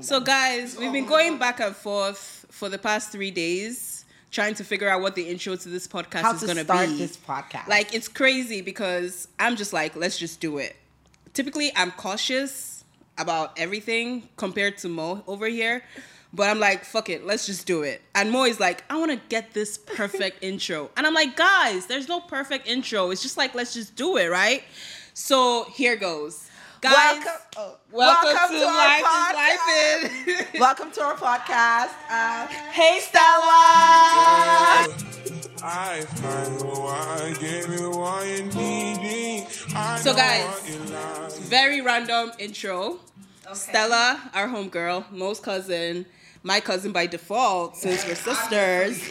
So, guys, we've been going back and forth for the past three days trying to figure out what the intro to this podcast How is to going to start be. this podcast. Like, it's crazy because I'm just like, let's just do it. Typically, I'm cautious about everything compared to Mo over here. But I'm like, fuck it, let's just do it. And Mo is like, I want to get this perfect intro. And I'm like, guys, there's no perfect intro. It's just like, let's just do it, right? So here goes. Guys, welcome, oh, welcome, to, our Life podcast. is Life in. welcome to our podcast. Uh, hey, Stella! I find why I gave you all you needing. I So, guys, what you like. Very random intro. Stella, our homegirl, Mo's cousin, my cousin by default, since we're sisters,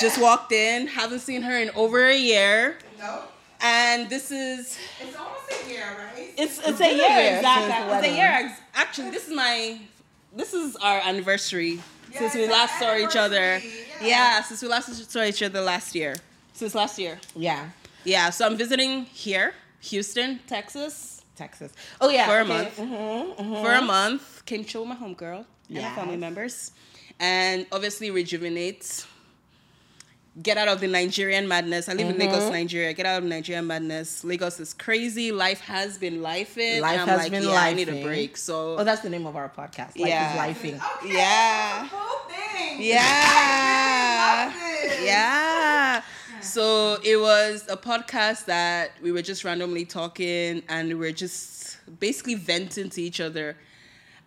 just walked in. Haven't seen her in over a year. no, And this is it's almost a year, right? it's it's a a year year exactly. It's a year. Actually, this is my this is our anniversary since we last saw each other. Yeah. yeah. since we last saw each other last year. Since last year. Yeah, Yeah, so I'm visiting here, Houston, Texas, Texas. Oh yeah, For a okay. month. Mhm, mhm. for a month. Came chill with my homegirl and my family members, and obviously rejuvenate. Get out of the Nigerian madness. I live in Lagos, Mm-hmm. Nigeria. Get out of Nigerian madness. Lagos is crazy. Life has been life in. Life I'm has like, been yeah, I need a break. So Oh, that's the name of our podcast. Life Yeah. is lifing. yeah. Yeah. Yeah. So it was a podcast that we were just randomly talking and we were just basically venting to each other.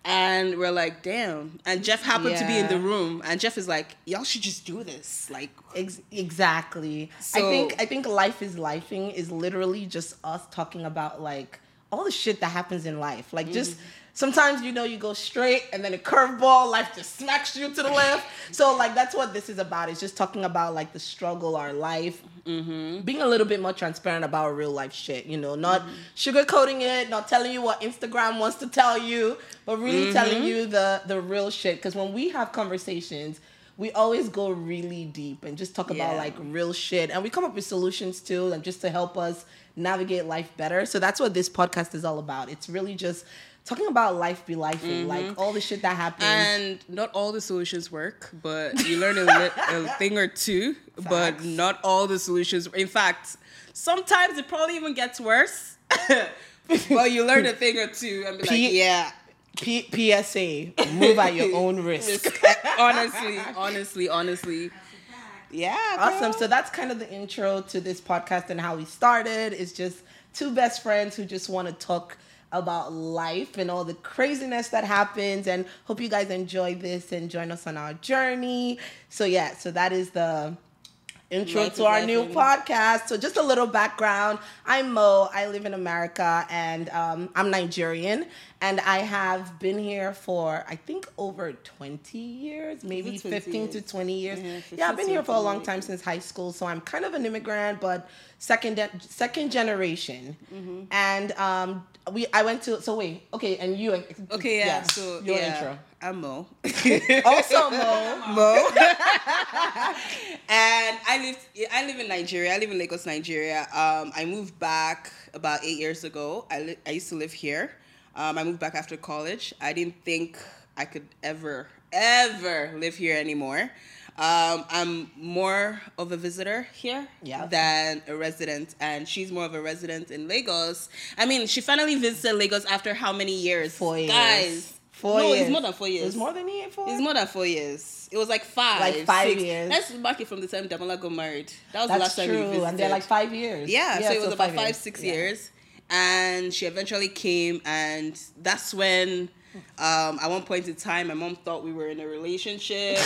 And we're like, damn. And Jeff happened to be in the room. And Jeff is like, y'all should just do this. Like, Ex- exactly. So- I think I think life is lifing is literally just us talking about like all the shit that happens in life. Like just Mm-hmm. Sometimes you know you go straight and then a curveball, life just smacks you to the left. So like that's what this is about. It's just talking about like the struggle, our life, Mm-hmm. being a little bit more transparent about real life shit. You know, not Mm-hmm. sugarcoating it, not telling you what Instagram wants to tell you, but really telling Mm-hmm. you the the real shit. Because when we have conversations, we always go really deep and just talk about like real shit, and we come up with solutions too, and just to help us navigate life better. So that's what this podcast is all about. It's really just talking about life be life, like all the shit that happens. Mm-hmm. and not all the solutions work, but you learn a, li- a thing or two, but not all the solutions. In fact, sometimes it probably even gets worse. but you learn a thing or two and be like, yeah. P- PSA: Move at your own risk. honestly, honestly, honestly. Yeah. Awesome. girl. So that's kind of the intro to this podcast and how we started. It's just two best friends who just want to talk about life and all the craziness that happens and hope you guys enjoy this and join us on our journey. So yeah, so that is the intro Life to our life new and- podcast. So just a little background. I'm Mo. I live in America and um, I'm Nigerian and I have been here for I think over 20 years, maybe 20 15 to 20 years. Yeah, yeah, I've been here for a long time since high school, so I'm kind of an immigrant, but second de- second generation. Mm-hmm. And um, we I went to so wait okay, and you Okay, yeah. So, your yeah. intro. I'm Mo. Also, Mo. Mo. and I lived I live in Nigeria. I live in Lagos, Nigeria. Um, I moved back about eight years ago. I li- I used to live here. Um, I moved back after college. I didn't think I could ever ever live here anymore. Um, I'm more of a visitor here Yeah. than a resident, and she's more of a resident in Lagos. I mean, she finally visited Lagos after how many years? Four years. guys. Four no, years. it's more than four years. It was more than year for. It's more than four years. It was like five. Like five six. years. Let's mark it from the time Damola got married. That was the That's last time we true, visited. and they're like five years. Yeah, yeah so it was about five, six Yeah. years. And she eventually came, and that's when, um, at one point in time, my mom thought we were in a relationship.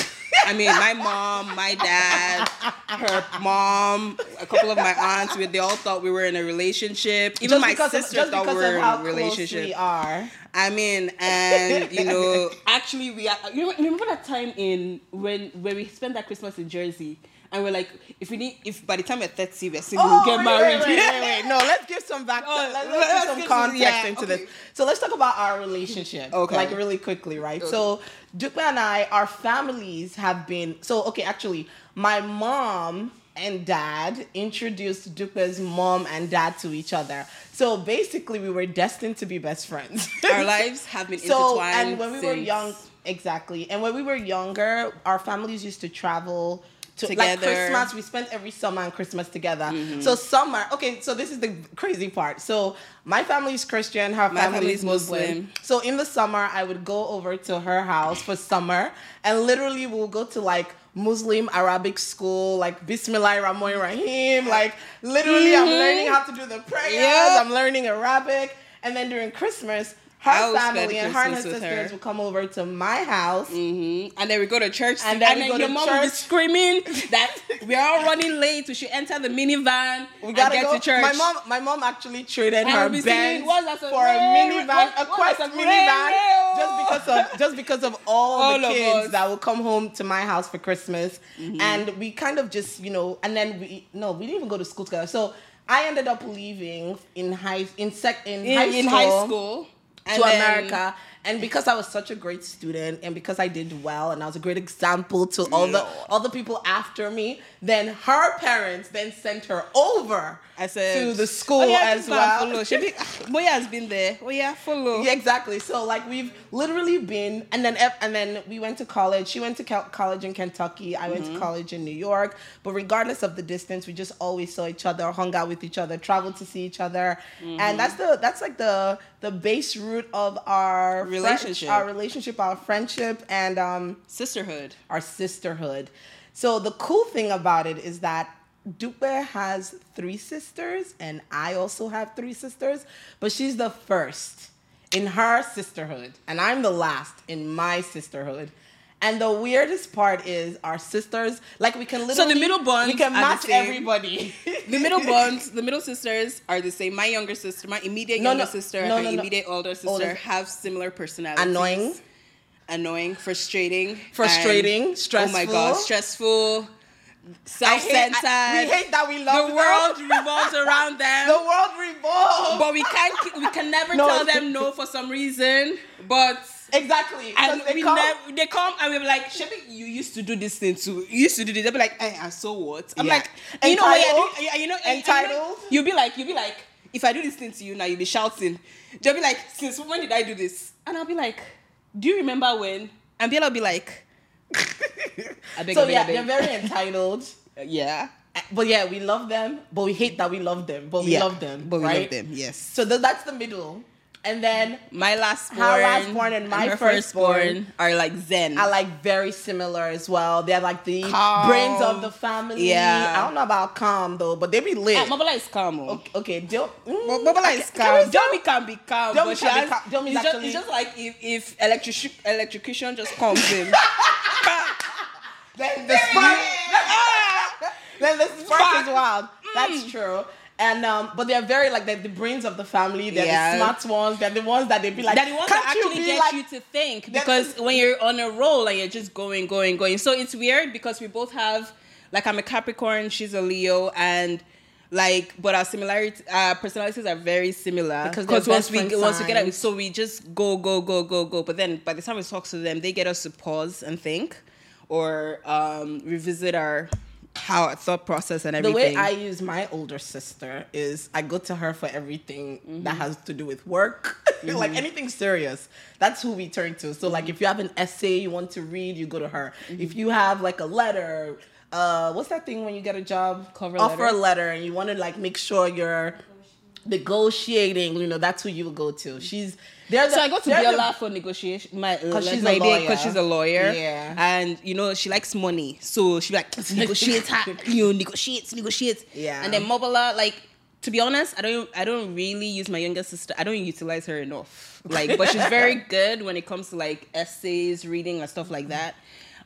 I mean, my mom, my dad, her mom, a couple of my aunts, we, they all thought we were in a relationship. Even Just my of- sister just thought we were of in a close relationship. we are. I mean, and you know, actually, we are. You remember, remember that time in when when we spent that Christmas in Jersey, and we're like, if we need, if by the time we're thirty, we're single, we'll get wait, married. Wait, wait, wait, wait. No, let's give some back. Oh, let's, let's let's give some context yeah, into okay. this. So let's talk about our relationship. Okay. Like really quickly, right? So Dupe and I, our families have been. So okay, actually, my mom and dad introduced Dupe's mom and dad to each other. So basically, we were destined to be best friends. Our lives have been so intertwined. and when we were young Exactly. And when we were younger, our families used to travel to like Together. Mm-hmm. Christmas. We spent every summer and Christmas together. So summer, okay, so this is the crazy part. So my family is Christian, her My family is Muslim. Muslim. So in the summer, I would go over to her house for summer and literally we'll go to like Muslim Arabic school, like Bismillah Rahman Rahim. Like literally, I'm learning how to do the prayers. Yep. I'm learning Arabic. And then during Christmas, her family and her and her sisters her. would come over to my house. hmm And then we go to church, And and then then, go your to mom would be screaming that we are all running late. We should enter the minivan We gotta get go. to church. My mom, my mom actually traded And her we'll be Benz "What's that for a minivan, what- a Quest minivan, just because of just because of all, All the kids that will come home to my house for Christmas, Mm-hmm. and we kind of just you know, and then we no, we didn't even go to school together. So I ended up leaving in high in sec in, in, high in school high school to then- America. And because I was such a great student and because I did well and I was a great example to all the all the people after me, then her parents then sent her over said to the school oh, yeah, as well. Follow. She be, Moya has been there. Oh yeah, follow. Yeah, exactly. So like we've literally been, and then and then we went to college. She went to college in Kentucky. I went to Mm-hmm. college in New York. But regardless of the distance, we just always saw each other, hung out with each other, traveled to see each other, Mm-hmm. and that's the that's like the the base root of our friend- Relationship. our relationship, our friendship, and um Sisterhood. our sisterhood. So the cool thing about it is that Dupe has three sisters, and I also have three sisters, but she's the first in her sisterhood, and I'm the last in my sisterhood. And the weirdest part is our sisters, like we can literally So the middle bonds we can match everybody. The middle bonds, the middle sisters are the same. My younger sister, my immediate No, younger no, sister, no, her no, no. immediate older sister Older- have similar personalities. Annoying. annoying, frustrating, Frustrating, and- stressful. Oh my god, stressful, I hate- self-centered. I- we hate that we love the them. world revolves around them. the world revolves. but we can't. We can never No. tell them no for some reason. But exactly, and they we come- never. They come and we're like, Shebi, you used to do this thing too. You used to do this. They'll be like, hey, and so what? I'm Yeah. like, you know what? Entitled. You, you know, and you know, Entitled. You'll be like, you'll be like, if I do this thing to you now, you'll be shouting. They'll be like, since when did I do this? And I'll be like, do you remember when? And Biela will be like, I beg, so I beg, yeah, I beg. they're very entitled. yeah, But yeah, we love them, but we hate that we love them. But we yeah, love them, but we right? love them. Yes. So th- that's the middle, and then My last born, Her last born and my her firstborn are like Zen. are like very similar as well. They're like the Calm. brains of the family. Yeah. I don't know about calm though, but they be lit. Ah, Mabala is calm. oh. okay, okay, mm, Babala is can- can we calm. Domi can be calm. Domi can be calm. Domi is it's, just, it's just like if, if electric, electrocution just comes in. Then the spark, then the spark Spark. is wild. That's true. And um, but they're very like they're the brains of the family. They're Yeah. the smart ones. They're the ones that they be like. that the ones "Can't that actually get like-" you to think because when you're on a roll and you're just going, going, going. So it's weird because we both have like I'm a Capricorn, she's a Leo, and like but our similarity our personalities are very similar Because once we once we get out so we just go go go go go but then by the time we talk to them they get us to pause and think or um revisit our how our thought process and everything. the way I use my older sister is I go to her for everything that has to do with work, like anything serious. That's who we turn to. So like if you have an essay you want to read, you go to her. If you have like a letter, uh, what's that thing when you get a job? Cover Offer letter? A letter, and you want to like make sure you're negotiating. You know that's who you will go to. She's the, So I go to they're the- Biola for negotiation. My uh, 'Cause she's my a lawyer. because she's a lawyer. Yeah. and you know she likes money, so she like negotiate, her, you know, negotiate, negotiate. Yeah. and then Mobala, like to be honest, I don't I don't really use my younger sister. I don't utilize her enough. Like, but she's very good when it comes to like essays, reading, and stuff like that.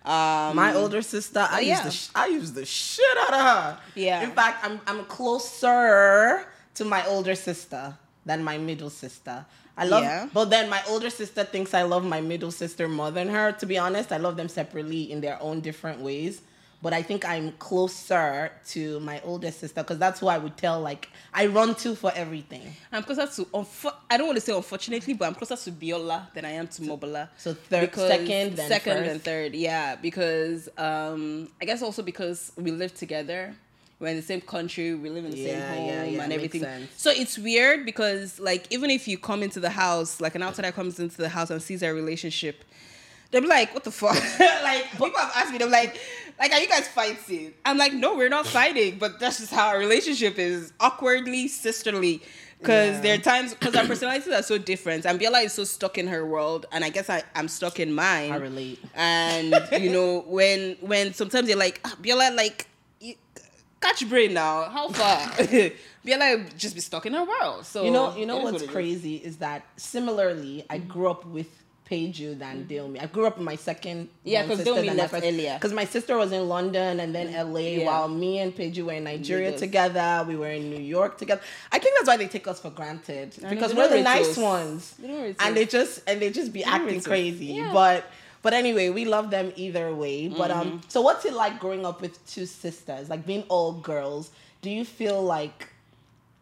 Um, My older sister, I use yeah. the sh- I use the shit out of her. Yeah. In fact, I'm I'm closer to my older sister than my middle sister. I love, Yeah. but then my older sister thinks I love my middle sister more than her. To be honest, I love them separately in their own different ways. But I think I'm closer to my older sister because that's who I would tell. Like I run to for everything. I'm closer to unfo- I don't want to say unfortunately, but I'm closer to Biola than I am to Mobala. So third- Because- second, then second first. and third, yeah. Because um, I guess also because we live together, we're in the same country, we live in the Yeah, same home yeah, yeah, and everything. So it's weird because like even if you come into the house, like an outsider comes into the house and sees our relationship, they'll be like, what the fuck? like people have asked me, they're like, like, are you guys fighting? I'm like, no, we're not fighting, but that's just how our relationship is awkwardly sisterly. Because there are times, because our personalities are so different, and Bella is so stuck in her world, and I guess I, I'm stuck in mine. I relate. And you know, when when sometimes you're like, ah, Bella, like, catch your brain now. How far? Be like just be stuck in her world. So You know, you know what's what crazy is that similarly, I grew up with Peju than Dilmi. I grew up with my second Mm-hmm. Yeah, because Dilmi my left earlier. Mm-hmm. Because my sister was in London and then LA, Yeah. while me and Peju were in Nigeria together. We were in New York together. I think that's why they take us for granted because we're the nice us. ones, They and they just and they just be don't acting crazy. Yeah. But but anyway, we love them either way. But Mm-hmm. um, so what's it like growing up with two sisters, like being all girls? Do you feel like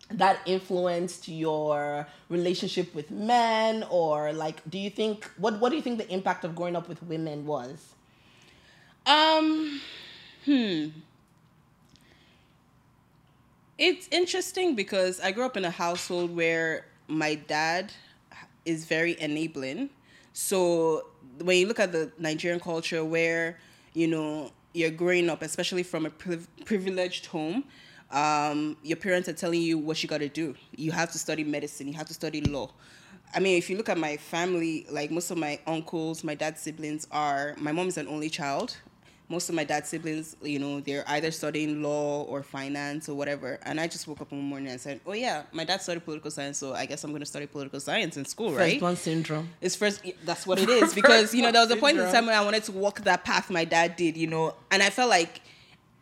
that influenced your relationship with men or like do you think what what do you think the impact of growing up with women was Um, hmm. It's interesting because I grew up in a household where my dad is very enabling. So when you look at the Nigerian culture where, you know, you're growing up, especially from a priv- privileged home, um, your parents are telling you what you got to do. You have to study medicine, you have to study law. I mean, if you look at my family, like most of my uncles, my dad's siblings are, my mom is an only child. Most of my dad's siblings, you know, they're either studying law or finance or whatever. And I just woke up one morning and said, oh, yeah, my dad studied political science, so I guess I'm going to study political science in school, right? first one syndrome It's first. That's what it is because you know there was a point in time when I wanted to walk that path my dad did, you know, and I felt like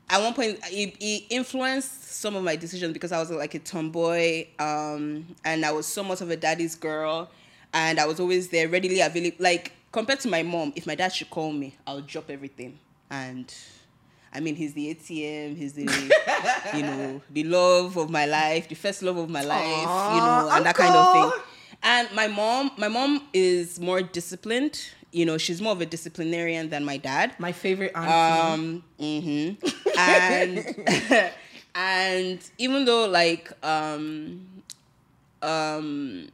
at one point it, it influenced some of my decisions because I was like a tomboy, um, and I was so much of a daddy's girl, and I was always there, readily available. Like compared to my mom, if my dad should call me, I'll drop everything, and I mean, he's the ATM, he's the, you know, the love of my life, the first love of my life, you know, and that kind of thing. And my mom, my mom is more disciplined. You know, she's more of a disciplinarian than my dad. my favorite auntie Um, hmm and and even though like um um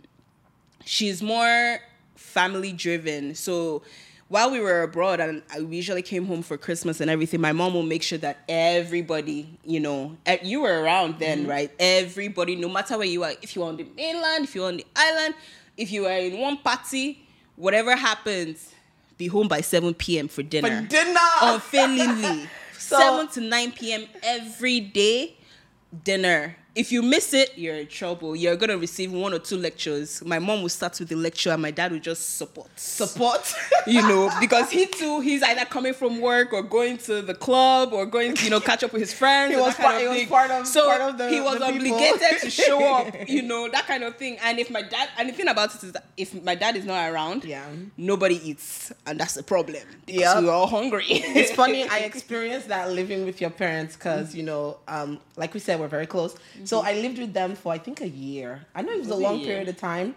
she's more family driven so while we were abroad and I we usually came home for Christmas and everything, my mom will make sure that everybody, you know, you were around then, mm-hmm. right? Everybody, no matter where you are, if you're on the mainland, if you're on the island, if you are in one party, whatever happens, be home by 7 p.m. for dinner for dinner unfailingly. So- 7 to 9 p.m. every day, dinner. If you miss it, you're in trouble. You're going to receive one or two lectures. My mom will start with the lecture and my dad will just support. support You know, because he too, he's either coming from work or going to the club or going, you know, catch up with his friends. He was part- of he was part of- so part of the- he was obligated to show up, you know, that kind of thing. And if my dad, and the thing about it is that if my dad is not around, Yeah. nobody eats, and that's the problem. Yeah, we're all hungry. it's funny i experienced that living with your parents because you know um like we said we're very close so i lived with them for i think a year i know it was, Was a long a period of time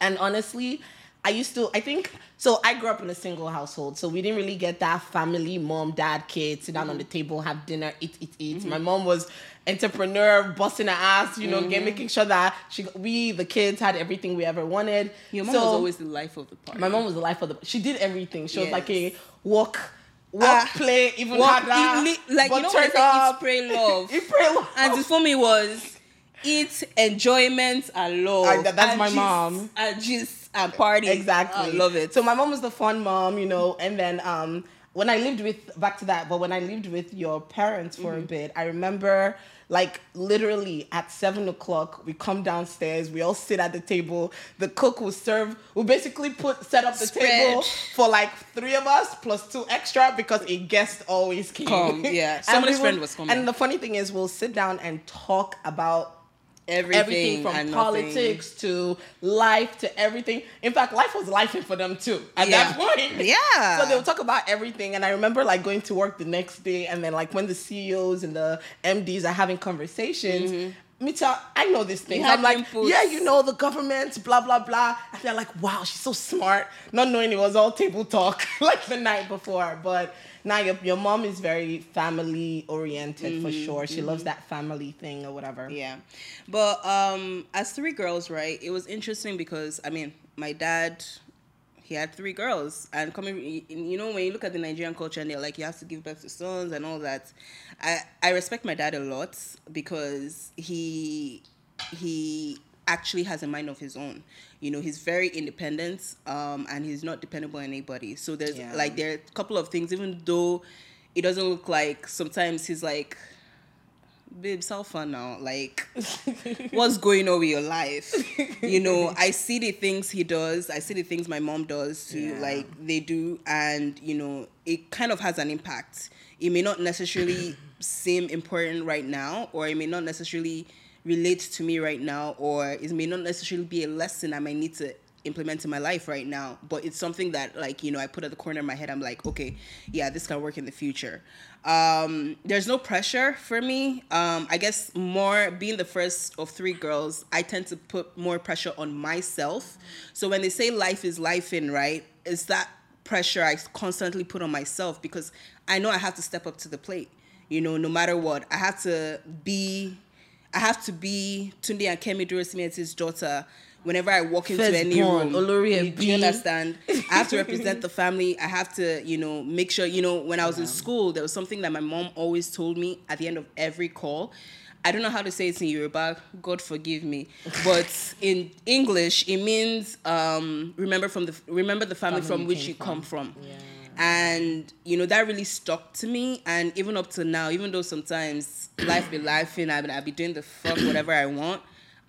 and honestly i used to i think so i grew up in a single household so we didn't really get that family mom dad kid sit down on the Mm-hmm. table have dinner eat eat eat my mom was entrepreneur busting her ass you know Mm-hmm. making sure that she we the kids had everything we ever wanted Your mom So- was always the life of the party. my mom was the life of the. She did everything. She was like a walk, walk, Ah, play, even what, harder. like but you know turn they say up. pray, love. Eat, pray, love. and it for me was eat, enjoyment, and love. I- that- that's And my gist, mom. And just and party. exactly. I love it. So my mom was the fun mom, you know, and then um when I lived with back to that, but when I lived with your parents for Mm-hmm. a bit, I remember like literally at seven o'clock we come downstairs, we all sit at the table. The cook will serve, will basically put set up the Spread. table for like three of us plus two extra because a guest always came. Come, yeah. Somebody's friend was coming. And the funny thing is, we'll sit down and talk about everything, everything from politics to life to everything. In fact, life was life for them too at Yeah. that point. Yeah. So they'll talk about everything. And I remember like going to work the next day and then like when the CEOs and the MDs are having conversations. Mm-hmm. Mita, I know these things. I'm like, inputs. yeah, you know the government, blah blah blah. And they're like, wow, she's so smart, not knowing it was all table talk like the night before. But now your, your mom is very family oriented for sure. She loves that family thing or whatever. Mm-hmm, Yeah. But um as three girls, right, it was interesting because I mean, my dad he had three girls. And coming you know when you look at the nigerian culture and they're like you have to give birth to sons and all that i i respect my dad a lot because he he actually has a mind of his own. You know he's very independent um and he's not dependable on anybody. So there's Yeah. like there are a couple of things even though it doesn't look like sometimes he's like babe self fun now. Like what's going on with your life? You know i see the things he does. I see the things my mom does to Yeah. like they do. And you know it kind of has an impact. It may not necessarily seem important right now or it may not necessarily relate to me right now or it may not necessarily be a lesson i might need to implement in my life right now but it's something that like you know i put at the corner of my head. I'm like okay yeah this can work in the future. Um there's no pressure for me. Um i guess more being the first of three girls i tend to put more pressure on myself. So when they say life is life in right it's that pressure i constantly put on myself because i know i have to step up to the plate you know no matter what. I have to be i have to be tunde and kemi durosimi's daughter whenever i walk into any Firstborn, room Olori you, do you understand? I have to represent the family. I have to you know make sure you know when i was in school there was something that my mom always told me at the end of every call. I don't know how to say it in Yoruba. God forgive me, but in English it means um, remember from the remember the family, Family from which you from. come from. Yeah. and you know that really stuck to me. And even up to now even though sometimes life be life and I, I be doing the fuck whatever i want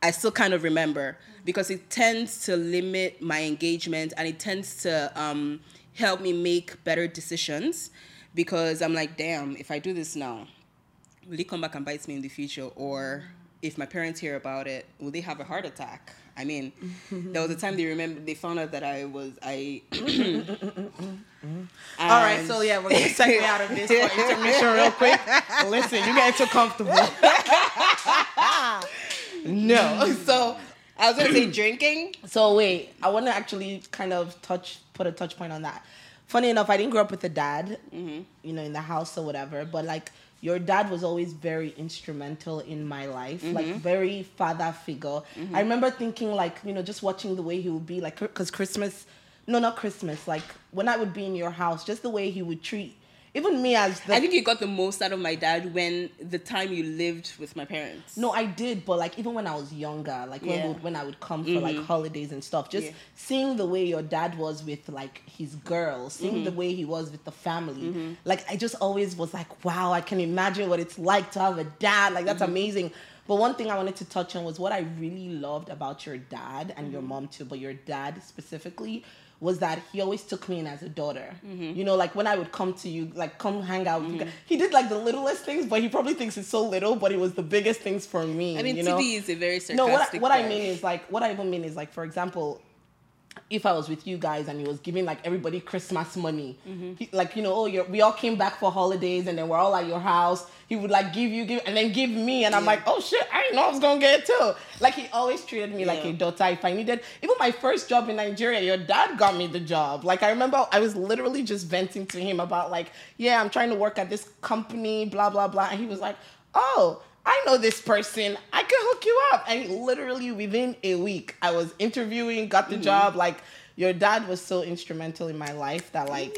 i still kind of remember because it tends to limit my engagement and it tends to um, help me make better decisions because i'm like damn if i do this now will he come back and bite me in the future or if my parents hear about it will they have a heart attack i mean there was a time they remember they found out that i was i All right, so yeah, we're gonna segue out of this for intermission real quick. Listen, you getting too comfortable. no, so i was gonna say drinking. So wait, I want to actually kind of touch, put a touch point on that. Funny enough, I didn't grow up with a dad, mm-hmm. you know, in the house or whatever, but like your dad was always very instrumental in my life, like mm-hmm. very father figure. Mm-hmm. I remember thinking like, you know, just watching the way he would be like, because Christmas, no, not Christmas, like when I would be in your house, just the way he would treat even me as the I think you got the most out of my dad when the time you lived with my parents. No, I did, but like even when I was younger, like when Yeah. would, when I would come for like mm-hmm. holidays and stuff, just Yeah. seeing the way your dad was with like his girls, seeing the mm-hmm. way he was with the family, mm-hmm. like I just always was like, wow, I can imagine what it's like to have a dad. Like that's amazing. But one thing I wanted to touch on was what I really loved about your dad and your mom too, but your dad specifically was that he always took me in as a daughter. Mm-hmm. You know, like when I would come to you, like come hang out with you. Mm-hmm. He did like the littlest things, but he probably thinks it's so little, but it was the biggest things for me. I mean, you know? TD is a very sarcastic. No, what I, what I mean is like what I even mean is like for example, if I was with you guys and he was giving like everybody Christmas money, Mm-hmm. he, like you know, oh, you're, we all came back for holidays and then we're all at your house. He would like give you, give, and then give me, and I'm like, oh shit, I didn't know I was gonna get it too. Like he always treated me like a daughter. If I needed, even my first job in Nigeria, your dad got me the job. Like I remember, I was literally just venting to him about like, yeah, I'm trying to work at this company, blah blah blah, and he was like, oh. I know this person. I can hook you up. And literally within a week, I was interviewing, got Mm-hmm. the job. Like your dad was so instrumental in my life that like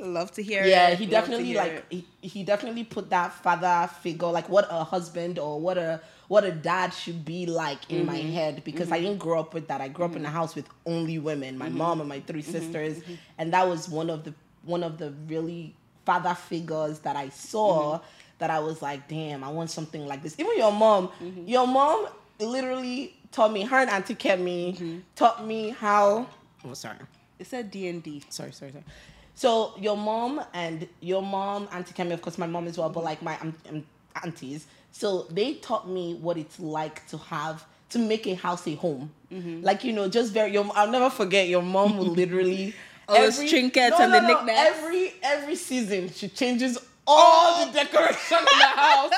Love to hear yeah, it. he Love definitely like he, he definitely put that father figure like what a husband or what a what a dad should be like in my Mm-hmm. head because I didn't grow up with that. I grew up in a house with only women, my Mm-hmm. mom and my 3 sisters, and that was one of the one of the really father figures that I saw Mm-hmm. That I was like, damn, I want something like this. Even your mom, Mm-hmm. your mom literally taught me. Her and Auntie Kemi Mm-hmm. taught me how. Oh, sorry It said D and D. sorry, sorry, sorry. So your mom and your mom, Auntie Kemi, of course, my mom as well, but like my um, um, aunties. So they taught me what it's like to have to make a house a home. Mm-hmm. Like you know, just very. Your, I'll never forget. Your mom will literally All those trinkets and the knickknacks. Every every season, she changes all the decoration in the house.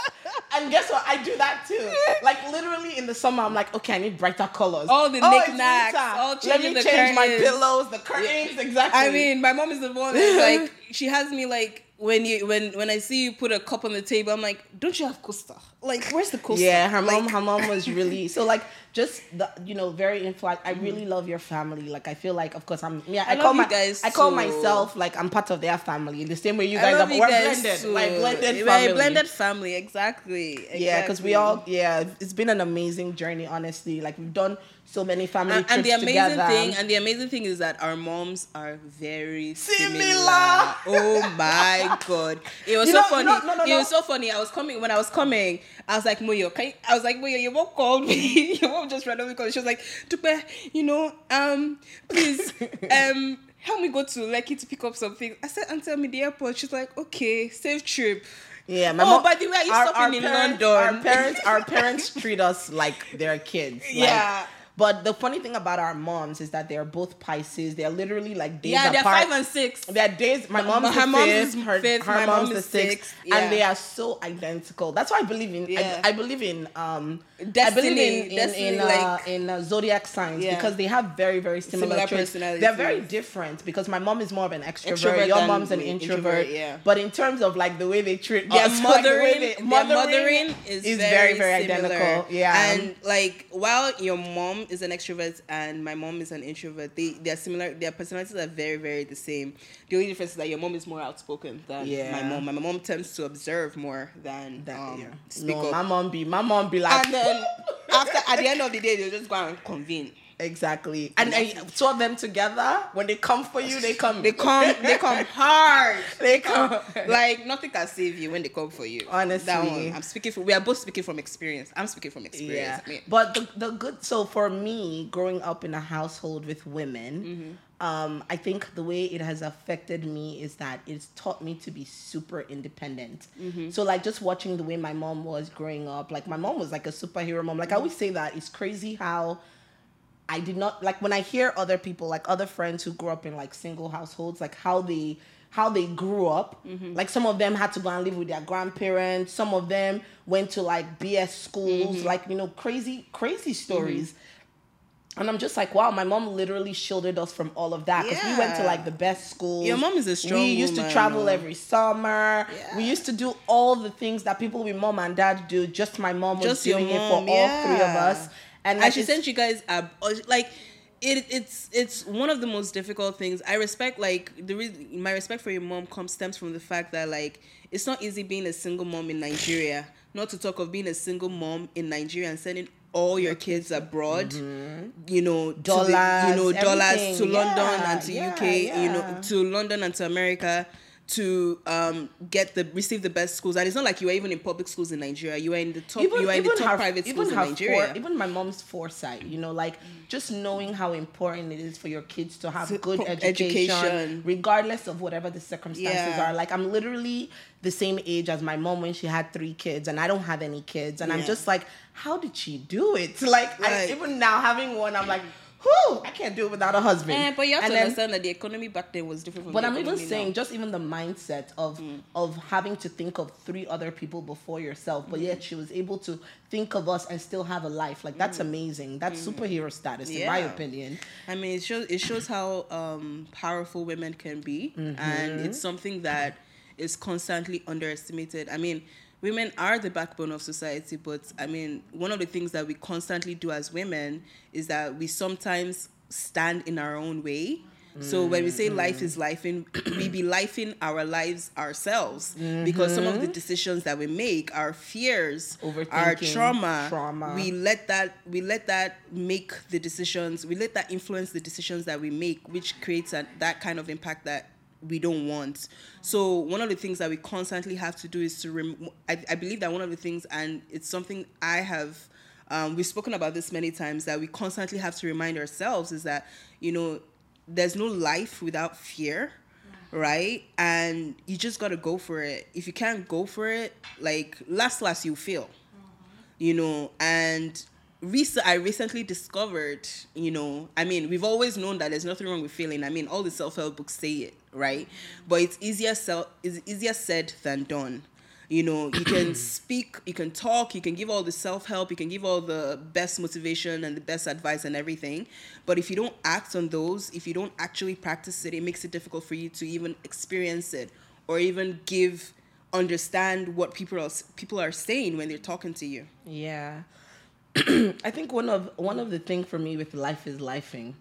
And guess what? I do that too. Like literally in the summer, I'm like, okay, I need brighter colors. All the Oh, knickknacks, all Let me change my pillows, the curtains, exactly. I mean, my mom is the one that's like she has me like when you when when I see you put a cup on the table, I'm like, don't you have coaster? Like, where's the coaster? Yeah, her mom, Like, her mom was really so like just the you know very influ- I Mm-hmm. really love your family. Like I feel like of course I'm yeah I, I call my guys I call too. myself like I'm part of their family in the same way you guys are. you We're guys blended, too. like blended We're family. blended family, exactly. Yeah, because we all yeah it's been an amazing journey honestly. Like we've done so many family and, and the amazing together. thing and the amazing thing is that our moms are very similar. Similar. oh my god it was You so know- funny no, no, it was so funny i was coming when i was coming i was like moyo can you, i was like moyo your mom called me your mom just randomly called she was like Dupe, you know um please um help me go to Lekki to pick up something. I said, Auntie, I'm in the airport. She's like, okay, safe trip. Yeah, my Oh, mom. by the way, are you stopping in parents, London? Our parents, our parents treat us like their kids. like- Yeah. But the funny thing about our moms is that they're both Pisces. They're literally like days Yeah, they're five and six. They're days. My mom's her the mom's fifth. is her, fifth, her my mom's mom the is sixth, yeah. and they are so identical. That's why I believe in. Yeah. I, I believe in. um I believe in in, destiny, in, uh, like- in uh, zodiac signs Yeah. because they have very very similar, Similar traits. personalities. They're very different because my mom is more of an extrovert. Extrovert your mom's an introvert. introvert, yeah. But in terms of like the way they treat Their us, like, the way mothering, their mothering is, very, very, identical. Yeah. and like while your mom is an extrovert and my mom is an introvert, they they are similar. Their personalities are very, very the same. The only difference is that your mom is more outspoken than Yeah. my mom. My mom tends to observe more than that, um, yeah. speak no, up. my mom be my mom be like and then after at the end of the day, they just go and convene. Exactly, and, I of them together when they come for you, they come. They come, they come hard. they come. like nothing can save you when they come for you. Honestly. that one, I'm speaking from. We are both speaking from experience. I'm speaking from experience. Yeah, I mean, but the, the good. So for me, growing up in a household with women, Mm-hmm. um, I think the way it has affected me is that it's taught me to be super independent. Mm-hmm. So like just watching the way my mom was growing up, like my mom was like a superhero mom. Like I always say that it's crazy how. I did not like when I hear other people, like other friends who grew up in like single households, like how they how they grew up. Mm-hmm. Like some of them had to go and live with their grandparents. Some of them went to like BS schools, Mm-hmm. like you know, crazy, crazy stories. And I'm just like, wow, my mom literally shielded us from all of that because we went to like the best schools. Your mom is a strong We used to travel every summer. Yeah. We used to do all the things that people with mom and dad do. Just my mom was Just doing mom, it for all three of us. And and like, she it's- sent you guys a like it it's it's one of the most difficult things i respect like the reason my respect for your mom comes stems from the fact that like it's not easy being a single mom in nigeria not to talk of being a single mom in nigeria and sending all your kids abroad you know to the- Mm-hmm. Dollars, you know dollars everything. to london Yeah, and to yeah, uk you know to london and to america to um get the receive the best schools and it's not like you were even in public schools in nigeria you were in the top you were in the top private schools in nigeria even my mom's foresight, you know, like just knowing how important it is for your kids to have To- good education, education. regardless of whatever the circumstances Yeah. are. Like I'm literally the same age as my mom when she had three kids, and I don't have any kids, and I'm just like, how did she do it? Like I, even now having one, I'm like, whoo, I can't do it without a husband. Eh, but you have And to then- understand that the economy back then was different from but I'm even saying, now. just even the mindset of of having to think of three other people before yourself, but yet she was able to think of us and still have a life. Like that's amazing. That's superhero status, in my opinion. I mean, it shows it shows how um, powerful women can be, Mm-hmm. and it's something that is constantly underestimated. I mean, women are the backbone of society, but I mean, one of the things that we constantly do as women is that we sometimes stand in our own way. So when we say mm-hmm. life is life in, we be lifing our lives ourselves because some of the mm-hmm. decisions that we make, our fears, our trauma, trauma. we let that we let that make the decisions we let that influence the decisions that we make which creates a, that kind of impact that we don't want. So one of the things that we constantly have to do is to rem- I, I believe that one of the things and it's something i have um, we've spoken about this many times that we constantly have to remind ourselves is that you know there's no life without fear right? And you just got to go for it. If you can't go for it like last last you fail you know? And recent i recently discovered you know i mean we've always known that there's nothing wrong with failing i mean all the self-help books say it right but it's easier sel- it's easier said than done you know you can speak you can talk you can give all the self-help you can give all the best motivation and the best advice and everything but if you don't act on those if you don't actually practice it it makes it difficult for you to even experience it or even give understand what people are people are saying when they're talking to you. Yeah. I think one of one of the thing for me with life is lifing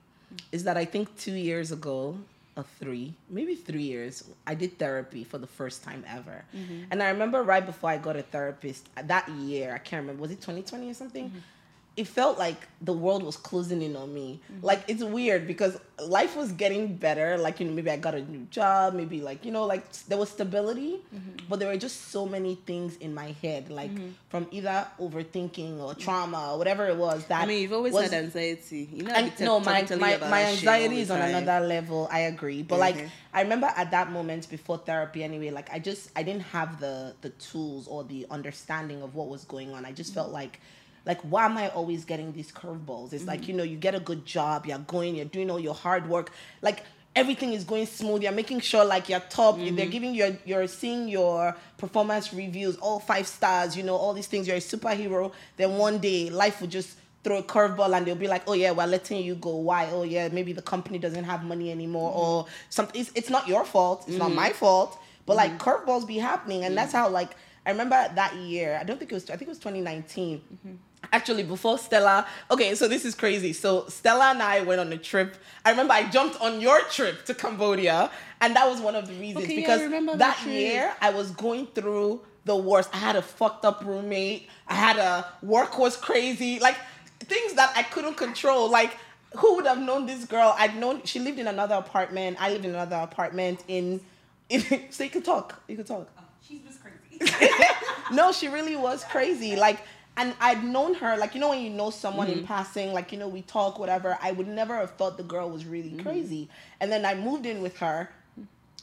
is that I think two years ago or three, maybe three years, I did therapy for the first time ever. Mm-hmm. And I remember right before I got a therapist that year, I can't remember, was it 2020 or something? Mm-hmm. It felt like the world was closing in on me. Mm-hmm. Like it's weird because life was getting better. Like, you know, maybe I got a new job, maybe like, you know, like there was stability, mm-hmm. but there were just so many things in my head, like mm-hmm. from either overthinking or trauma or whatever it was that I mean, you've always was- had anxiety. You know, and no, my my, my anxiety is on another. level. I agree, but like Mhm. I remember at that moment before therapy, anyway, like I just I didn't have the the tools or the understanding of what was going on. I just felt like. Like why am I always getting these curveballs? It's like mm-hmm. you know you get a good job, you're going, you're doing all your hard work, like everything is going smooth. You're making sure like you're top. They're mm-hmm. giving you you're seeing your performance reviews, all five stars. You know all these things. You're a superhero. Then one day life will just throw a curveball and they'll be like, oh yeah, we're letting you go. Why? Oh yeah, maybe the company doesn't have money anymore mm-hmm. or something. It's, it's not your fault. It's not my fault. But like curveballs be happening, and that's how like I remember that year. I don't think it was. I think it was 2019. Actually, before Stella. Okay, so this is crazy. So Stella and I went on a trip. I remember I jumped on your trip to Cambodia, and that was one of the reasons Okay, yeah, I because remember that that year I was going through the worst. I had a fucked up roommate. I had a work was crazy. Like things that I couldn't control. Like who would have known this girl? I'd known she lived in another apartment. I lived in another apartment in. in so you could talk. You could talk. Oh, she's just crazy. no, she really was crazy. Like, and I'd known her, like, you know, when you know someone in mm-hmm. passing, like, you know, we talk, whatever. I would never have thought the girl was really mm-hmm. crazy. And then I moved in with her.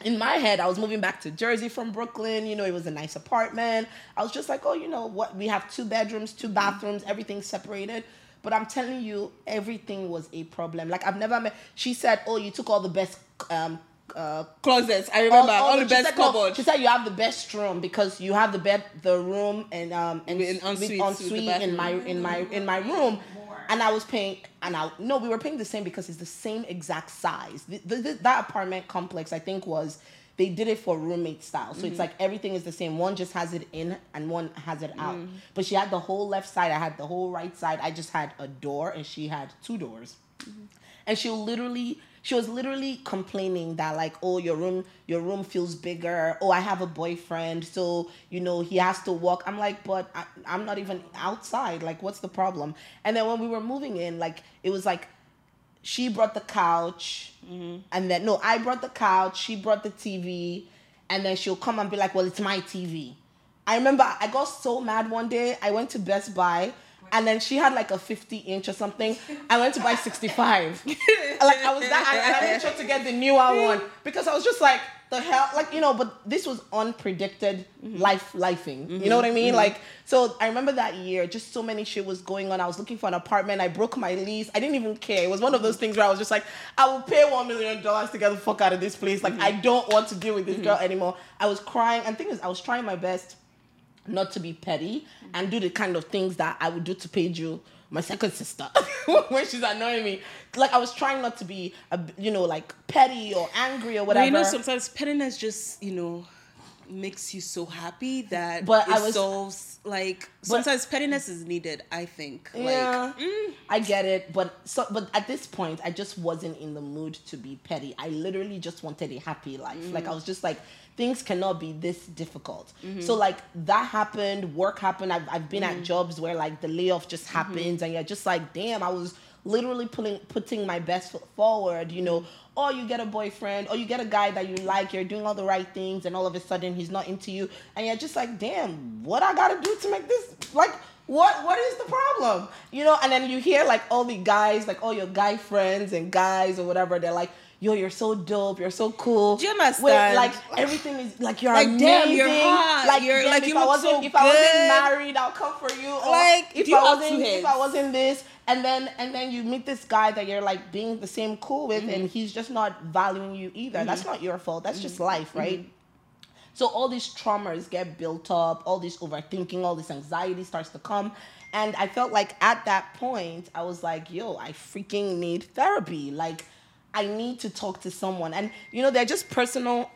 In my head, I was moving back to Jersey from Brooklyn. You know, it was a nice apartment. I was just like, oh, you know what? We have two bedrooms, two mm-hmm. bathrooms, everything separated. But I'm telling you, everything was a problem. Like, I've never met. She said, oh, you took all the best um, uh, Closets. I remember all, the she best said, no, she said you have the best room because you have the bed, the room, and um and With an with ensuite ensuite with in my in my in my room, and I was paying and I no we were paying the same because it's the same exact size. The, the, the- that apartment complex I think was they did it for roommate style, so Mm-hmm. it's like everything is the same. One just has it in and one has it out. Mm-hmm. But she had the whole left side. I had the whole right side. I just had a door, and she had two doors and she literally she was literally complaining that like oh your room your room feels bigger. Oh i have a boyfriend so you know he has to walk. I'm like but I, i'm not even outside. Like what's the problem? And then when we were moving in like it was like she brought the couch mm-hmm. and then no i brought the couch she brought the tv and then she'll come and be like well it's my tv i remember i got so mad one day. I went to best buy and then she had like a 50 inch or something. I went to buy 65 like i was that and i made sure to get the newer one because i was just like the hell like you know but this was unpredicted mm-hmm. life lifing. You mm-hmm. know what i mean? Mm-hmm. Like so i remember that year just so many shit was going on. I was looking for an apartment. I broke my lease. I didn't even care. It was one of those things where i was just like i will pay one million dollars to get the fuck out of this place. Like i don't want to deal with this girl anymore. I was crying. And thing is i was trying my best not to be petty and do the kind of things that I would do to Pedro, my second sister, when she's annoying me. Like I was trying not to be, a, you know, like petty or angry or whatever. you know, sometimes pettiness just, you know, makes you so happy that But it I was- solves like sometimes pettiness is needed, I think. yeah, Like mm, I get it, but so but at this point, I just wasn't in the mood to be petty. I literally just wanted a happy life. Like I was just like, things cannot be this difficult. So mm-hmm. like that happened, work happened. I've I've been at mm-hmm. jobs where like the layoff just mm-hmm. happens, and you're just like, damn, I was literally putting putting my best foot forward. You know, or you get a boyfriend, or you get a guy that you like, you're doing all the right things, and all of a sudden he's not into you, and you're just like, damn, what I gotta do to make this like what what is the problem you know and then you hear like all the guys like all your guy friends and guys or whatever they're like yo you're so dope you're so cool Do you understand? Like everything is like you're Like, amazing damn, you're hot. like You're- damn, like, if you I wasn't so if I wasn't married I'll come for you or Like, if I wasn't if. I wasn't this and then and then you meet this guy that you're like being the same cool with Mm-hmm. and he's just not valuing you either that's mm-hmm. not your fault that's just mm-hmm. life right mm-hmm. so all these traumas get built up, all this overthinking, all this anxiety starts to come. And I felt like at that point, I was like, yo, I freaking need therapy. Like, I need to talk to someone. And, you know, they're just personal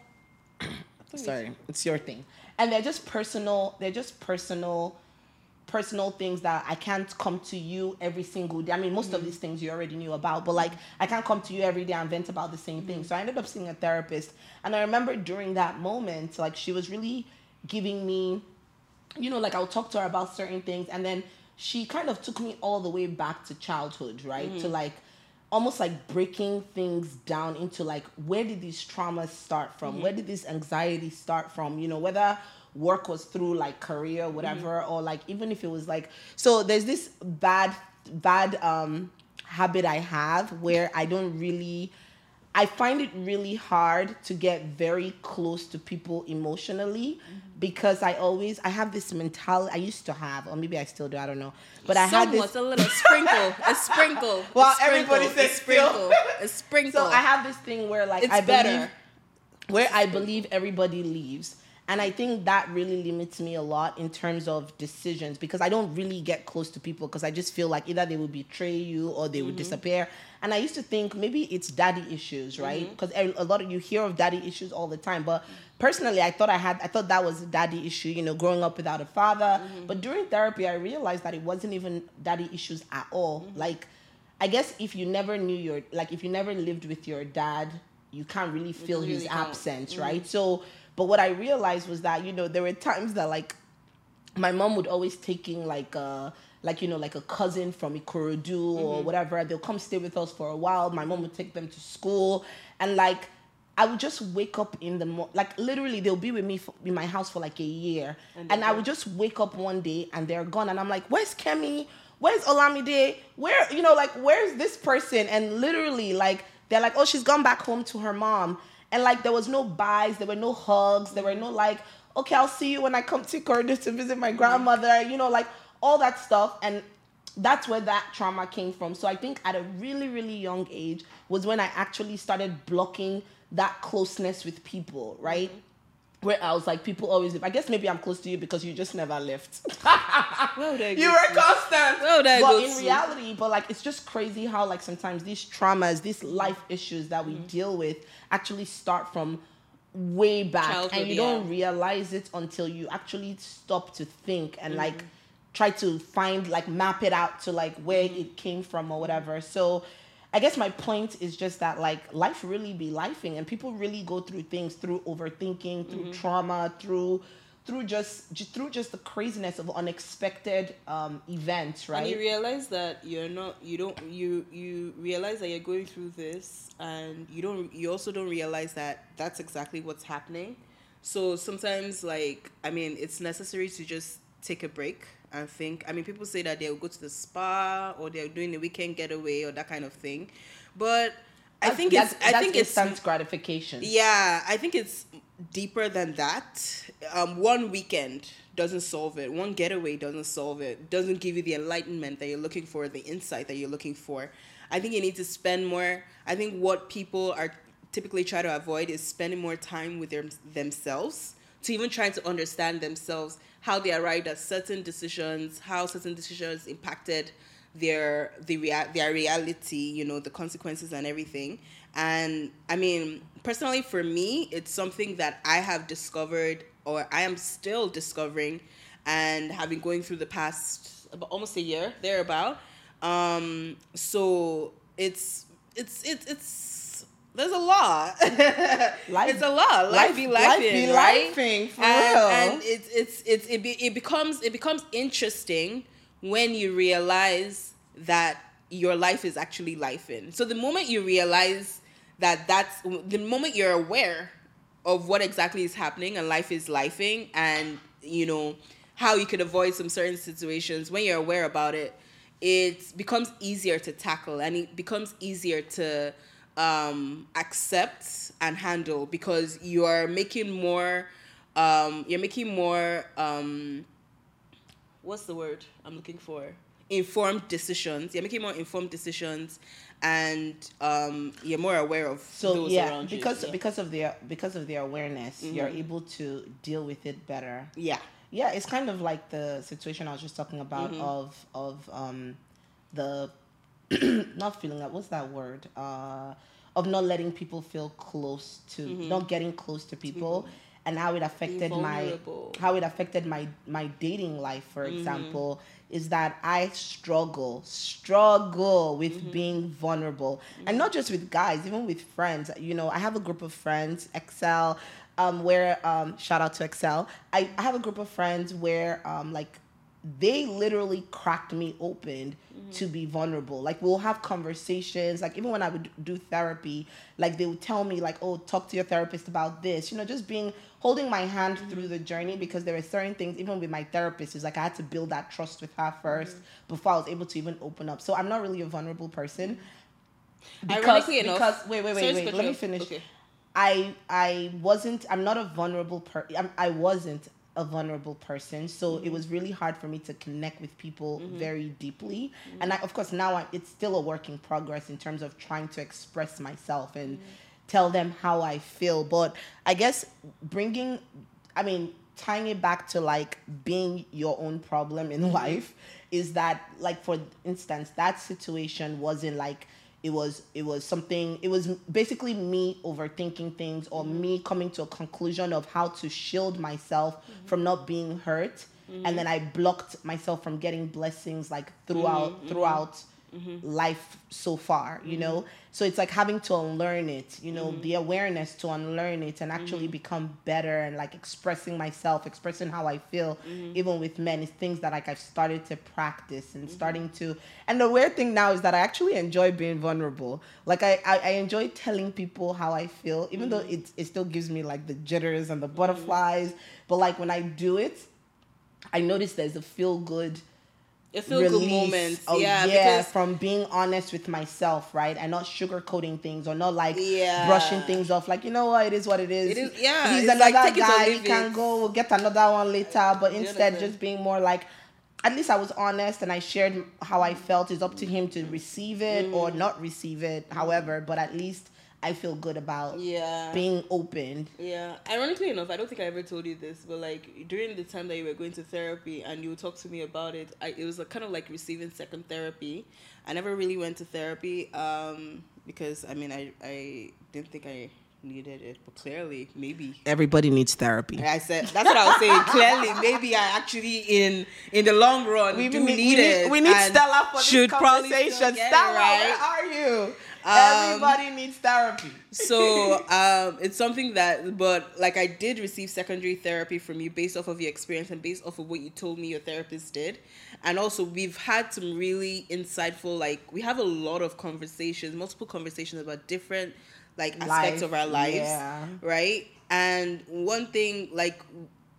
Sorry, it's your thing. And they're just personal. They're just personal, personal things that I can't come to you every single day. I mean, most of mm. these things you already knew about, but like I can't come to you every day and vent about the same thing. Mm. So I ended up seeing a therapist, and I remember during that moment, like she was really giving me you know, like I'll talk to her about certain things, and then she kind of took me all the way back to childhood, right? To mm. like almost like breaking things down into like where did these traumas start from? Where did this anxiety start from? You know, whether work was through like career, whatever, or like even if it was like so there's this bad bad um habit I have where I don't really I find it really hard to get very close to people emotionally mm-hmm. because I always I have this mentality I used to have or maybe I still do I don't know but I had this a little sprinkle, a sprinkle. Well, a sprinkle, everybody a says sprinkle, a sprinkle. so I have this thing where like It's I believe better. where I believe everybody leaves. And I think that really limits me a lot in terms of decisions because I don't really get close to people because I just feel like either they will betray you or they will mm-hmm. disappear. And I used to think maybe it's daddy issues, right? Mm-hmm. Because a lot of you hear of daddy issues all the time. But personally, I thought I had, I thought that was a daddy issue, you know, growing up without a father. Mm-hmm. But during therapy, I realized that it wasn't even daddy issues at all. Like, I guess if you never knew your like if you never lived with your dad, you can't really feel his really can't. absence, right? So, but what I realized was that you know there were times that like my mom would always taking like uh like you know like a cousin from Ikorodu or whatever. They'll come stay with us for a while. My mom would take them to school, and like I would just wake up in the mo- like literally they'll be with me for, in my house for like a year, and, I would just wake up one day and they're gone, and I'm like, where's Kemi? Where's Olamide? Where you know like where's this person? And literally like they're like, oh she's gone back home to her mom, and like there was no buys, there were no hugs, there were no like, okay I'll see you when I come to Ikorodu to visit my grandmother, you know like all that stuff and that's where that trauma came from. So I think at a really, really young age was when I actually started blocking that closeness with people, right? Mm-hmm. Where I was like, people always live. I guess maybe I'm close to you because you just never left. Well, you were to- constant. Well, but in to- reality, but like it's just crazy how like sometimes these traumas, these life issues that we Mm-hmm. deal with actually start from way back Childhood, and you yeah. don't realize it until you actually stop to think and Mm-hmm. like try to find like map it out to like where Mm-hmm. it came from or whatever so i guess my point is just that like life really be lifing and people really go through things through overthinking through Mm-hmm. trauma through through just, just through just the craziness of unexpected um events right And you realize that you're not, you don't, you you realize that you're going through this, and you don't, you also don't realize that that's exactly what's happening. So sometimes, like, I mean, it's necessary to just take a break and think. I mean, people say that they'll go to the spa or they're doing a weekend getaway or that kind of thing, but I think that's, it's, I think it's instant gratification yeah, I think it's deeper than that. Um, one weekend doesn't solve it. One getaway doesn't solve it. Doesn't give you the enlightenment that you're looking for, the insight that you're looking for. I think you need to spend more. I think what people are typically try to avoid is spending more time with their, themselves to even trying to understand themselves, how they arrived at certain decisions, how certain decisions impacted their the rea- their reality, you know, the consequences and everything. And I mean, personally for me, it's something that I have discovered or I am still discovering and have been going through the past about almost a year thereabout. Um, so it's it's it's it's there's a lot. Life- it's a lot. Life, life- be life life, be right? lifing, for and, real. And it's it's it's it, be, it becomes it becomes interesting when you realize that your life is actually life in. So the moment you realize that that's the moment you're aware of what exactly is happening and life is lifing and you know how you could avoid some certain situations when you're aware about it it becomes easier to tackle and it becomes easier to um, accept and handle because you are making more um, you're making more um, what's the word i'm looking for informed decisions you're making more informed decisions and um, you're more aware of so those yeah around you. because yeah. Mm-hmm. because of their because of their awareness you're able to deal with it better yeah yeah it's kind of like the situation i was just talking about Mm-hmm. of of um the not feeling that what's that word? Uh of not letting people feel close to Mm-hmm. not getting close to people and how it affected my how it affected my my dating life for Mm-hmm. example is that i struggle struggle with Mm-hmm. being vulnerable. And not just with guys even with friends. You know i have a group of friends excel um where um shout out to excel. I, I have a group of friends where um like they literally cracked me open to be vulnerable. Like we'll have conversations. Like even when I would do therapy, like they would tell me like, "Oh, talk to your therapist about this." You know, just being holding my hand mm-hmm. through the journey because there were certain things. Even with my therapist, is like I had to build that trust with her 1st mm-hmm. before I was able to even open up. So I'm not really a vulnerable person. Mm-hmm. Ironically enough, because wait, wait, wait, to wait. Let me finish. Okay. I I wasn't I'm not a vulnerable person. I wasn't a vulnerable person so Mm-hmm. it was really hard for me to connect with people very deeply and I, of course now I, it's still a work in progress in terms of trying to express myself and Mm-hmm. tell them how I feel but I guess bringing I mean tying it back to like being your own problem Mm-hmm. in life is that like for instance that situation wasn't like it was it was something it was basically me overthinking things or mm-hmm. me coming to a conclusion of how to shield myself mm-hmm. from not being hurt. And mm-hmm. then i blocked myself from getting blessings like throughout throughout life so far you mm-hmm. know? So it's like having to unlearn it you know mm-hmm. the awareness to unlearn it and actually mm-hmm. become better and like expressing myself expressing how i feel even with men is things that like i've started to practice and starting to and the weird thing now is that i actually enjoy being vulnerable. Like i i, I enjoy telling people how i feel even though it, it still gives me like the jitters and the butterflies but like when i do it i notice there's a feel good A feel good release moment. of- yeah, yeah, because from being honest with myself, right, and not sugarcoating things or not like Yeah. brushing things off. Like you know what, it is what it is. It is- yeah, he's another like, take it or guy. He can go. We'll get another one later. But instead, just being more like. At least I was honest and I shared how I felt. It's up to him to receive it Mm. or not receive it. However, but at least I feel good about yeah. being open. Yeah. Ironically enough, I don't think I ever told you this, but like during the time that you were going to therapy and you would talk to me about it, I, it was a kind of like receiving second therapy. I never really went to therapy um, because I mean I I didn't think I needed it, but clearly maybe. Everybody needs therapy. I said that's what I was saying. Clearly, maybe I actually in in the long run We do need, need, we it. need, we need Stella for should this conversation. it, Stella, right? where are you? Um, Everybody needs therapy. so um, it's something that but like i did receive secondary therapy from you based off of your experience and based off of what you told me your therapist did and also we've had some really insightful like we have a lot of conversations multiple conversations about different like aspects Life, of our lives yeah. right and one thing like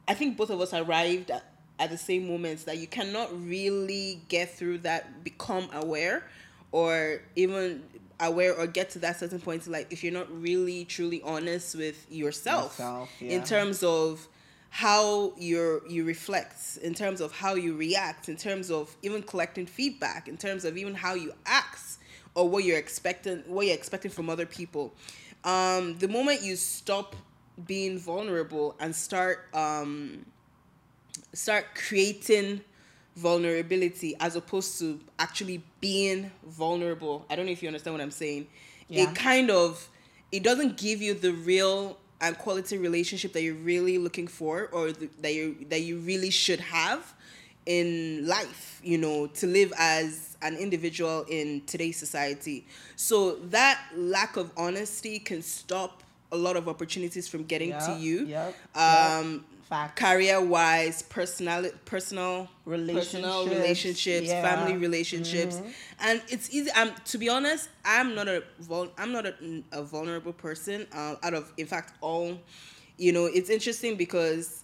i think both of us arrived at, at the same moments that you cannot really get through that become aware or even aware or get to that certain point like if you're not really truly honest with yourself, Yourself, yeah. in terms of how you're you reflect in terms of how you react in terms of even collecting feedback in terms of even how you act or what you're expecting what you're expecting from other people um the moment you stop being vulnerable and start um start creating vulnerability as opposed to actually being vulnerable. I don't know if you understand what I'm saying. Yeah. It kind of it doesn't give you the real and quality relationship that you're really looking for or the, that you that you really should have in life, you know, to live as an individual in today's society. So that lack of honesty can stop a lot of opportunities from getting to you. yep, Um Fact. career wise, personal, personal, personal Relationships, relationships, yeah. family relationships, and it's easy. Um, to be honest, I'm not a vul- I'm not a, a vulnerable person. Um, out of in fact all, you know, it's interesting because.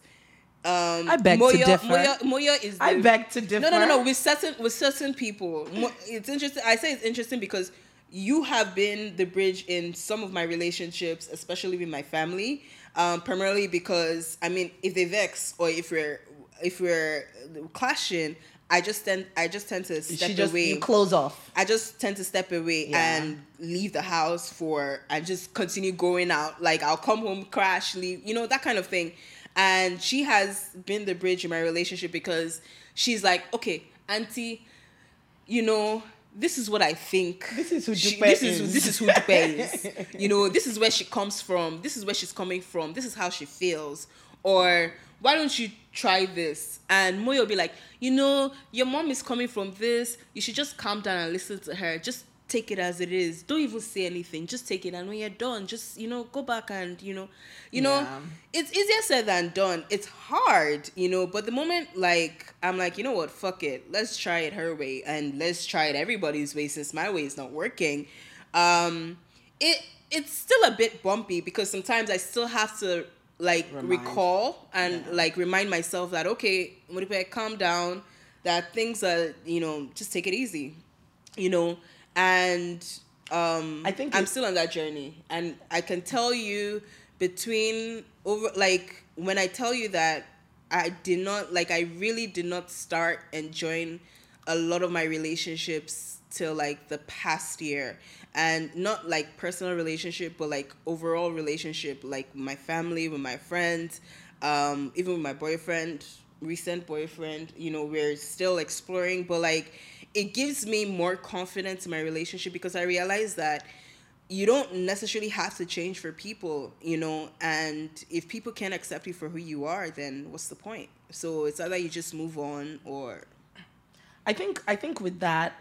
Um, I beg to differ. Moyo, Moyo is. I beg to differ. No, no, no, no. With certain with certain people, it's interesting. I say it's interesting because you have been the bridge in some of my relationships, especially with my family. Um, primarily because I mean, if they vex or if we're if we're clashing, I just tend I just tend to step she just away. you close off. I just tend to step away Yeah. and leave the house for and just continue going out. Like I'll come home, crash, leave, you know, that kind of thing. And she has been the bridge in my relationship because she's like, okay, auntie, you know, this is what I think. This is who she, Dupe this is. is. this is who Dupe is. You know, this is where she comes from. This is where she's coming from. This is how she feels. Or why don't you try this? And Moyo will be like, you know, your mom is coming from this. You should just calm down and listen to her. Just take it as it is. Don't even say anything. Just take it. And when you're done, just you know, go back and you know, you know, it's easier said than done. It's hard, you know. But the moment like I'm like, you know what, fuck it. Let's try it her way and let's try it everybody's way since my way is not working. Um, it it's still a bit bumpy because sometimes I still have to like Remind. recall and Yeah. like remind myself that okay, Modupe, calm down. That things are you know just take it easy, you know. And um, I think I'm still on that journey, and I can tell you between over like when I tell you that I did not like I really did not start enjoying a lot of my relationships till like the past year. And not like personal relationship but like overall relationship like my family with my friends um even with my boyfriend recent boyfriend you know we're still exploring. But like it gives me more confidence in my relationship because i realize that you don't necessarily have to change for people, you know, and if people can't accept you for who you are, then what's the point? So it's either you just move on or I think I think with that,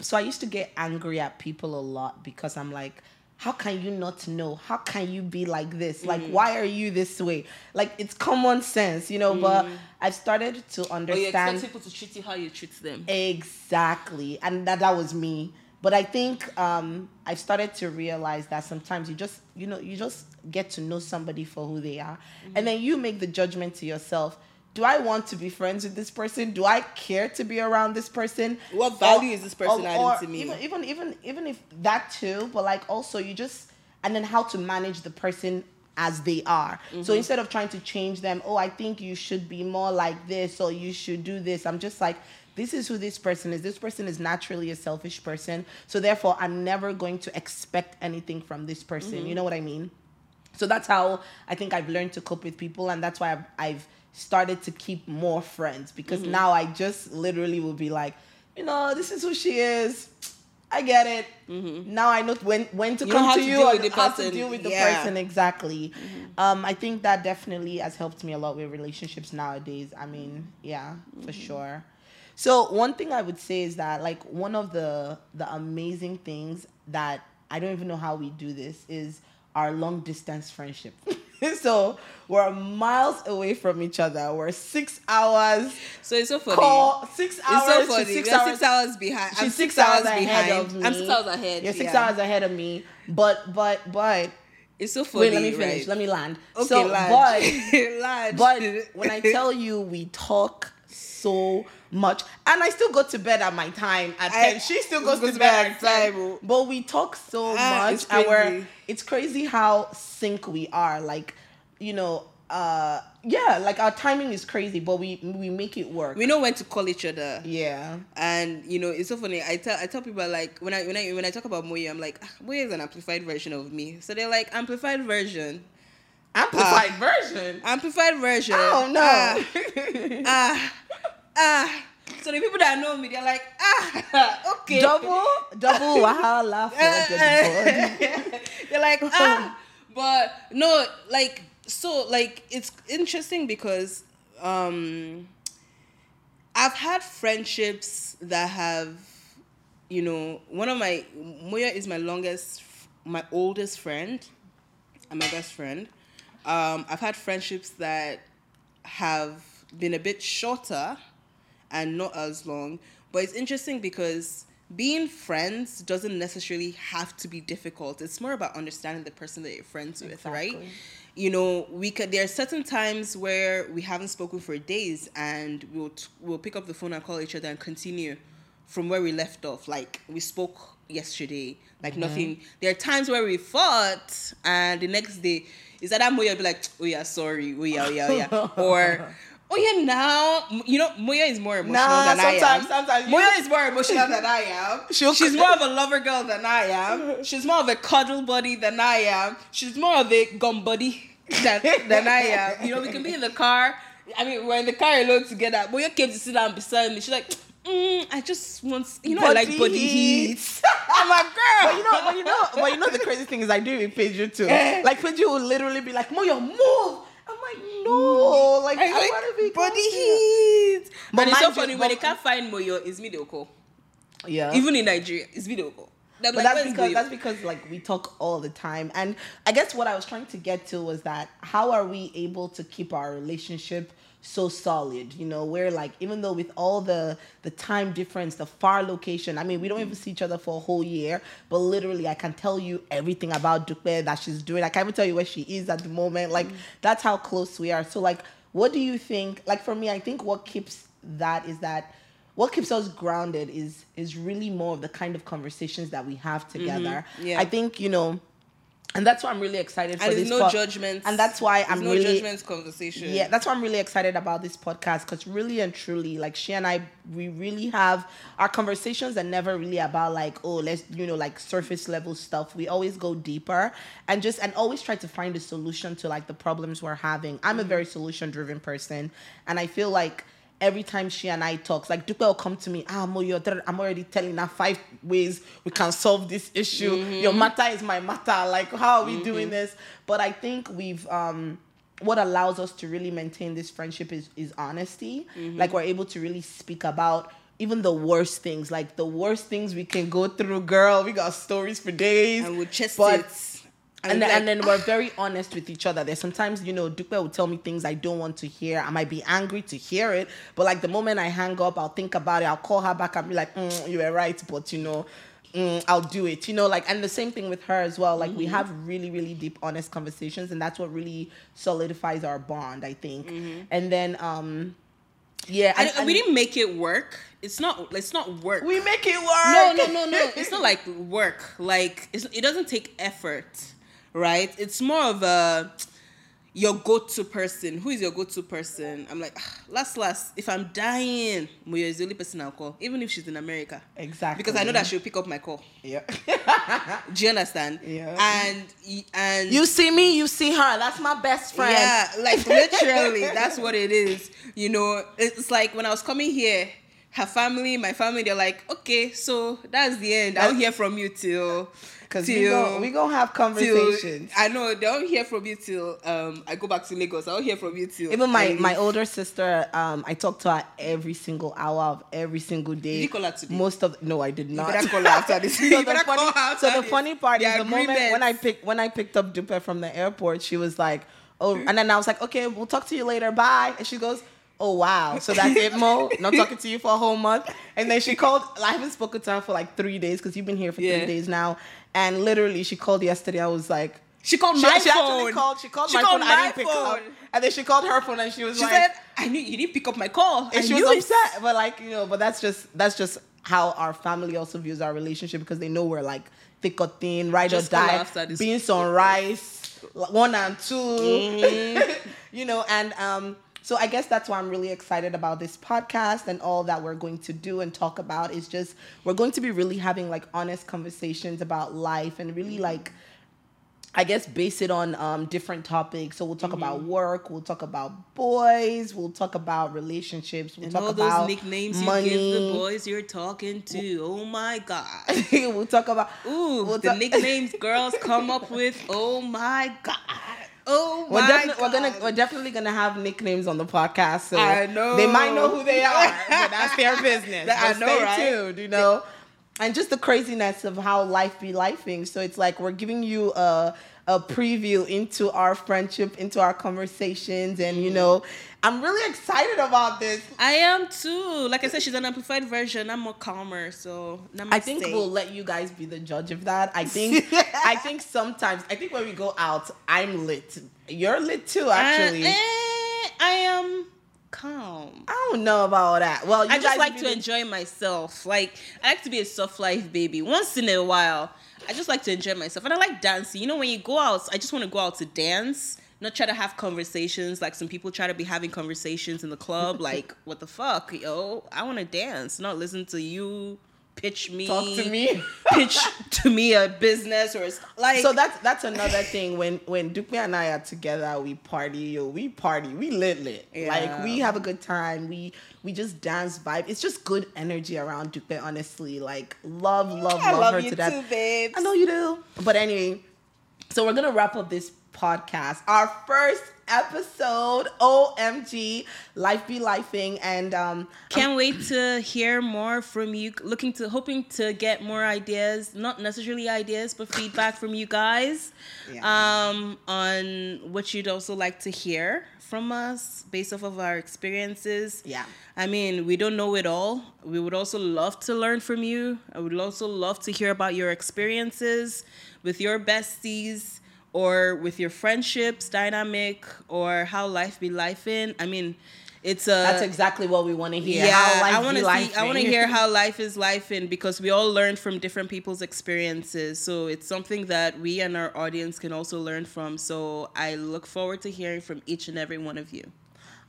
so I used to get angry at people a lot because I'm like, how can you not know? How can you be like this? Like, Mm. why are you this way? Like, it's common sense, you know. But I've started to or you understand expect people to treat you how you treat them. exactly, and that that was me. But I think um, I've started to realize that sometimes you just, you know, you just get to know somebody for who they are, and then you make the judgment to yourself. Do I want to be friends with this person? Do I care to be around this person? What value is this person adding to me? Even, even, even, even if that too, but like also you just, and then how to manage the person as they are. Mm-hmm. So instead of trying to change them, oh, I think you should be more like this or you should do this. I'm just like, this is who this person is. This person is naturally a selfish person. So therefore, I'm never going to expect anything from this person. Mm-hmm. You know what I mean? So that's how I think I've learned to cope with people, and that's why I've, I've started to keep more friends because Mm-hmm. now I just literally will be like, you know, this is who she is. I get it. Now I know when when to Mm-hmm. You come to to you deal and with the how to deal with the Yeah. Mm-hmm. person exactly. Um, I think that definitely has helped me a lot with relationships nowadays. I mean, yeah, for Mm-hmm. sure. So one thing I would say is that like one of the the amazing things that I don't even know how we do this is our long distance friendship. so we're miles away from each other. We're six hours So it's so funny. call six it's hours. so she's funny. six We're hours, six hours behind. I'm she's six, six hours, hours ahead behind. of me. I'm six hours ahead. You're six yeah. hours ahead of me. But but but It's so funny. wait, let me finish. right? Let me land. Okay, so, lad. but Lad. but when I tell you we talk so much, and I still go to bed at my time at I- 10. She still goes goes to bed at time, 10. oh. But we talk so Ah, much. it's and we're, crazy. it's crazy how sync we are. Like, you know, uh yeah, like our timing is crazy, but we we make it work. we know when to call each other. yeah. And you know, it's so funny. I tell I tell people like when I when I when I talk about Moyo, I'm like, ah, Moyo is an amplified version of me. So they're like amplified version, Amplified version. amplified version. Oh no. Ah, ah, ah. So the people that know me, they're like, ah, okay. double double wahala for the body. they're like, ah. But no, like so, like it's interesting because um, I've had friendships that have, you know, one of my Moyo is my longest, my oldest friend, and my best friend. Um, I've had friendships that have been a bit shorter and not as long. But it's interesting because being friends doesn't necessarily have to be difficult. It's more about understanding the person that you're friends with, right? You know, we could. There are certain times where we haven't spoken for days, and we'll t- we'll pick up the phone and call each other and continue from where we left off. Like we spoke yesterday, like mm-hmm. nothing. There are times where we fought, and the next day is that that Moyo be like, oh yeah, sorry, oh yeah, oh yeah, oh yeah, or. Oh yeah, now you know Moyo is more emotional Nah, than I am. sometimes- Moyo is more emotional than I am. She'll- She's more of a lover girl than I am. She's more of a cuddle buddy than I am. She's more of a gum buddy than, than I am. You know, we can be in the car. I mean, we're in the car alone together. Moyo came to sit down beside me. She's like, mm, I just want, you know, I like body heat. I'm like, girl. But you know, but you know, but you know, the crazy thing is, I do it with Pedro too. Eh. Like Pedro will literally be like, "Moyo, move." I'm like, no, mm. like I, I like want to be body heat. But But it's so funny when they can't find Moyo, it's me they'll call. Yeah, Even in Nigeria, it's they'll call. They're but like, that's because that's because like we talk all the time, and I guess what I was trying to get to was that how are we able to keep our relationship so solid? You know, where like even though with all the the time difference, the far location, I mean, we don't even see each other for a whole year, but literally, I can tell you everything about Dupe that she's doing. I can't even tell you where she is at the moment. Like that's how close we are. So like, what do you think? Like for me, I think what keeps that is that what keeps us grounded is is really more of the kind of conversations that we have together. Mm-hmm. Yeah. I think you know, and that's why I'm really excited for and this. there's no pod- judgment. and that's why I'm no really judgments conversation. yeah, that's why I'm really excited about this podcast because really and truly, like she and I, we really have our conversations are never really about like, oh, let's you know, like surface level stuff. We always go deeper and just and always try to find a solution to like the problems we're having. I'm a mm-hmm. very solution driven person, and I feel like every time she and I talks, like Dupe will come to me, ah, Moyo, there- I'm already telling her five ways we can solve this issue. Your matter is my matter. Like, how are we doing this? But I think we've um what allows us to really maintain this friendship is is honesty. Like we're able to really speak about even the worst things, like the worst things we can go through, girl. We got stories for days. and with chest But- it. And, then, like, and then we're very honest with each other. There's sometimes, you know, Dupe will tell me things I don't want to hear. I might be angry to hear it, but like the moment I hang up, I'll think about it. I'll call her back and be like, mm, "You were right," but you know, mm, I'll do it. You know, like, and the same thing with her as well. Like we Mm-hmm. have really, really deep, honest conversations, and that's what really solidifies our bond. I think. And then, um, yeah, Mm-hmm. and, and- we didn't make it work. It's not. It's not work. we make it work. no, no, no, no. It's not like work. Like it's, it doesn't take effort, right? It's more of a your go-to person. Who is your go-to person? I'm like, ah, last, last. If I'm dying, Moyo is the only person I'll call, even if she's in America, exactly because I know that she'll pick up my call. Yeah. Do you understand? Yeah. And and you see me, you see her. That's my best friend. Yeah, like literally, that's what it is. You know, it's like when I was coming here, her family, my family, they're like, okay, so that's the end. I'll hear from you till Because we till go, we gonna have till conversations. I know they don't hear from you till um I go back to Lagos. I'll hear from you till Even my my older sister, um, I talk to her every single hour of every single day. you call her today? Most of no, I did not. call her after this. so the funny, call her so the funny part is the moment when I agreements. picked when I picked up Dupe from the airport, she was like, "Oh," and then I was like, "Okay, we'll talk to you later. Bye." And she goes. Oh wow! So that's it, Mo. Not talking to you for a whole month, and then she called. I haven't spoken to her for like three days because you've been here for Yeah. three days now. And literally, she called yesterday. I was like, She called she, my she phone. actually called. She called She my called phone. I didn't pick up. And then she called her phone, and she was She like, said, "I knew you didn't pick up my call." and I she was knew it. upset. But like you know, but that's just that's just how our family also views our relationship because they know we're like thick or thin, ride Just or die, beans on rice, one and 2 Mm-hmm. you know, and um. So I guess that's why I'm really excited about this podcast and all that we're going to do and talk about is just we're going to be really having like honest conversations about life and really like I guess base it on um, different topics. So we'll talk Mm-hmm. about work, we'll talk about boys, we'll talk about relationships, we'll And talk all about those nicknames money. you give the boys you're talking to. Oh my god. we'll talk about Ooh, we'll the talk- nicknames girls come up with. Oh my god. Oh my We're, definitely, god. we're gonna we're definitely gonna have nicknames on the podcast. So I know. they might know who they are, but that's their business. That- I know, stay right? tuned, you know. And just the craziness of how life be lifing. So it's like we're giving you a a preview into our friendship, into our conversations, and you know, I'm really excited about this. I am too. Like I said, she's an amplified version. I'm more calmer, so namaste. I think we'll let you guys be the judge of that. I think I think sometimes I think when we go out, I'm lit. You're lit too, actually. Uh, eh, I am calm. I don't know about all that. Well, you I just like to the- enjoy myself. Like I like to be a soft life baby. Once in a while, I just like to enjoy myself, and I like dancing. You know, when you go out, I just want to go out to dance, not try to have conversations. Like some people try to be having conversations in the club. like what the fuck, yo? I want to dance, not listen to you pitch me, Talk to me. pitch to me a business or like. So that's that's another thing. When when Dupe and I are together, we party. Yo, we party. We lit lit. Like we have a good time. We we just dance vibe. It's just good energy around Dupe. Honestly, like love love I love, love her you to death. too, babes. I know you do. But anyway, so we're gonna wrap up this podcast. Our first episode. OMG, life be lifing, and um, Can't wait to hear more from you. Looking to, hoping to get more ideas, not necessarily ideas, but feedback from you guys um, on what you'd also like to hear from us based off of our experiences. Yeah. I mean, we don't know it all. We would also love to learn from you. I would also love to hear about your experiences with your besties or with your friendships dynamic or how life be life in. I mean, it's a that's exactly what we want to hear. yeah, how life I want to see. I want to hear how life is life in because we all learn from different people's experiences. So it's something that we and our audience can also learn from. So I look forward to hearing from each and every one of you.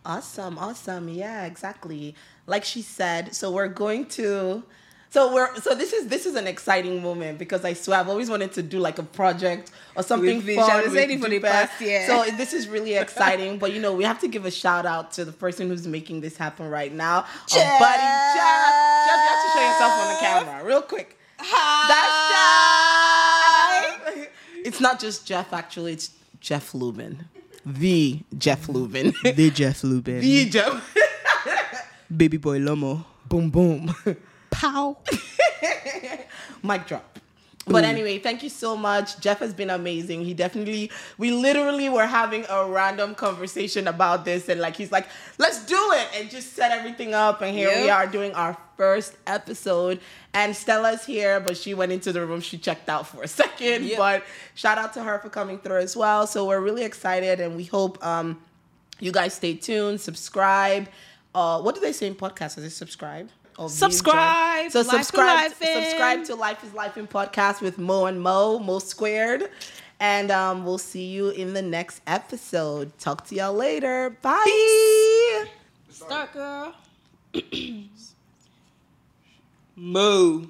Awesome, awesome. Yeah, exactly. Like she said, so we're going to so we're so this is this is an exciting moment because I swear I've always wanted to do like a project or something We've been fun. with say for the Dupe. past year. So this is really exciting. but you know, we have to give a shout out to the person who's making this happen right now. Our Jeff. buddy Jeff. Jeff, you have to show yourself on the camera real quick. That's Jeff. It's not just Jeff, actually, it's Jeff Lubin. The Jeff Lubin. The Jeff Lubin. the Jeff. Baby boy Lomo. boom boom. Pow. Mic drop. But anyway, thank you so much. Jeff has been amazing. He definitely, we literally were having a random conversation about this, and like he's like, let's do it, and just set everything up. And here we are doing our first episode. And Stella's here, but she went into the room. She checked out for a second. Yep. But shout out to her for coming through as well. So we're really excited, and we hope um, you guys stay tuned, subscribe. Uh, what do they say in podcasts? Is it subscribe? Or Subscribe. So Life subscribe, Life subscribe to Life is Life in podcast with Mo and Mo, Mo squared. And um, we'll see you in the next episode. Talk to y'all later. Bye. Start, girl. Moo.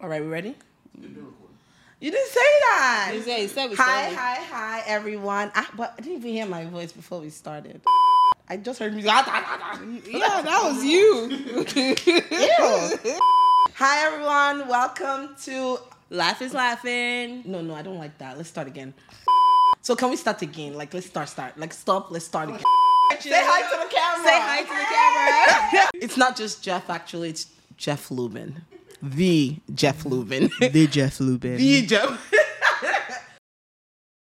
All right, we ready? You didn't say that. You said- you said we hi, started. hi, hi, everyone. Ah, but I didn't even hear my voice before we started. I just heard music. Ah, yeah, that was you. Hi, everyone. Welcome to. Life is laughing. No, no, I don't like that. Let's start again. So can we start again? Like, let's start, start. Like, stop. Let's start again. Say hi to the camera. Say hi to the camera. It's not just Jeff, actually. It's Jeff Lubin. The Jeff Lubin. The Jeff Lubin. the Jeff.